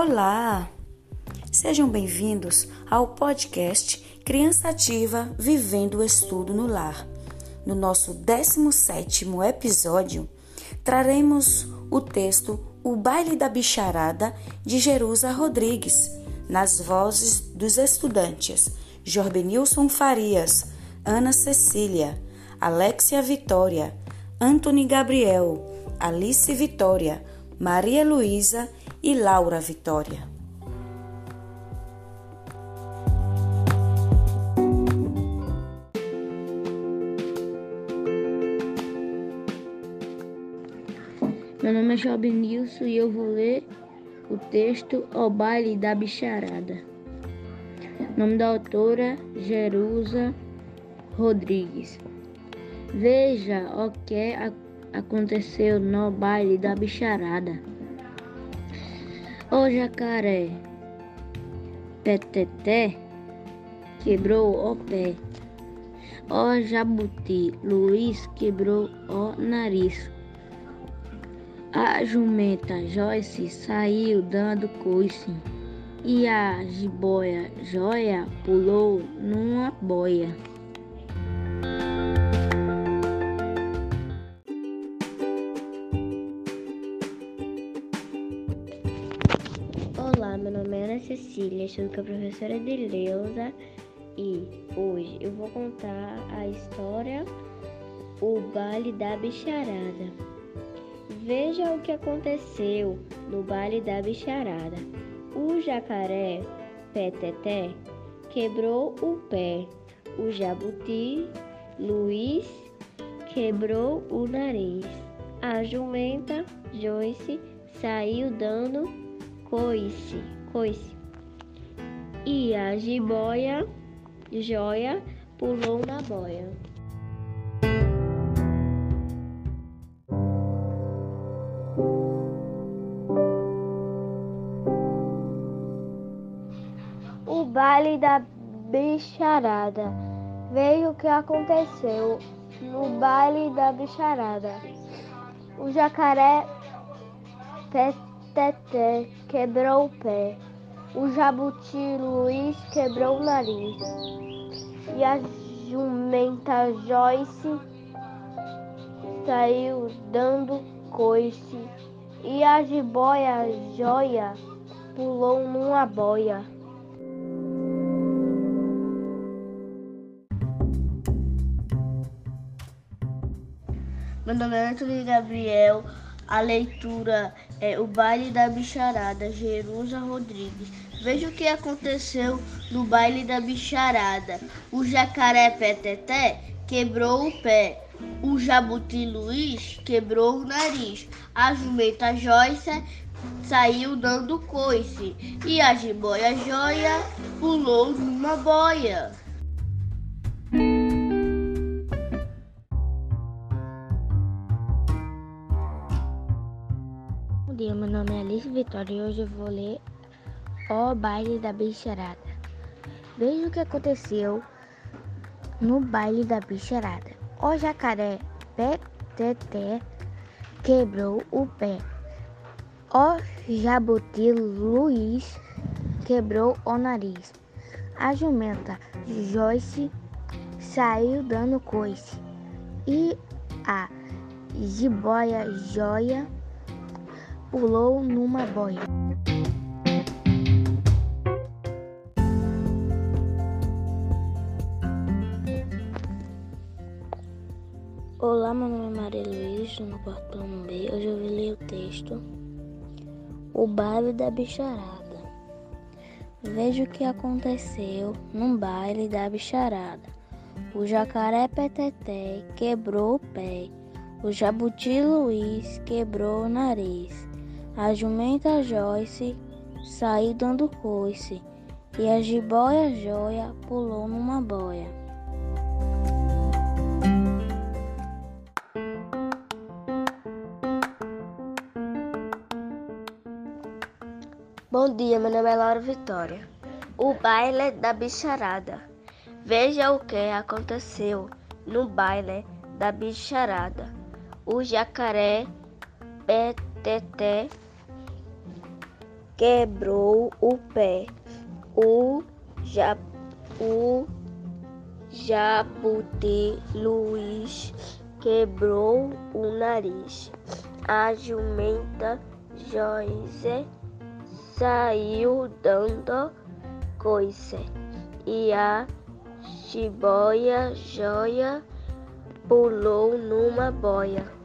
Olá! Sejam bem-vindos ao podcast Criança Ativa Vivendo o Estudo no Lar. No nosso 17º episódio, traremos o texto O Baile da Bicharada de Jerusa Rodrigues, nas vozes dos estudantes Jorbenilson Farias, Ana Cecília, Alexia Vitória, Antony Gabriel, Alice Vitória, Maria Luísa e Laura Vitória. Meu nome é Job Nilson e eu vou ler o texto O Baile da Bicharada. Nome da autora Jerusa Rodrigues. Veja o que aconteceu no baile da bicharada. O jacaré Peteté quebrou o pé. O jabuti Luiz quebrou o nariz. A jumenta Joyce saiu dando coice e a jiboia Joia pulou numa boia. Olá, meu nome é Ana Cecília, sou com a professora de Leusa e hoje eu vou contar a história O Baile da Bicharada. Veja o que aconteceu no Baile da Bicharada. O jacaré Peteté quebrou o pé. O jabuti Luiz quebrou o nariz. A jumenta Joyce saiu dando coice, coice. E a jiboia Joia pulou na boia. O baile da bicharada. Veja o que aconteceu no baile da bicharada. O jacaré Peteté quebrou o pé. O jabuti Luiz quebrou o nariz. E a jumenta Joyce saiu dando coice. E a jiboia Joia pulou numa boia. Meu nome é Antônio Gabriel. A leitura é O Baile da Bicharada, Jerusa Rodrigues. Veja o que aconteceu no baile da bicharada. O jacaré Peteté quebrou o pé. O jabuti Luiz quebrou o nariz. A jumenta Joyce saiu dando coice. E a jiboia Joia pulou numa boia. Dia, meu nome é Alice Vitória e hoje eu vou ler O Baile da Bicharada. Veja o que aconteceu no baile da bicharada. O jacaré Peteté quebrou o pé. O jabuti Luiz quebrou o nariz. A jumenta Joyce saiu dando coice. E a jiboia Joia pulou numa boia. Olá, meu nome é Maria Luísa, no portão B. Hoje eu vou ler o texto O Baile da Bicharada. Veja o que aconteceu num baile da bicharada. O jacaré Peteté quebrou o pé. O jabuti Luiz quebrou o nariz. A jumenta Joyce saiu dando coice. E a jiboia Joia pulou numa boia. Bom dia, meu nome é Laura Vitória. O baile da bicharada. Veja o que aconteceu no baile da bicharada. O jacaré Peteté quebrou o pé. O, ja, o jabuti Luiz quebrou o nariz. A jumenta Joyce saiu dando coice e a chiboia joia pulou numa boia.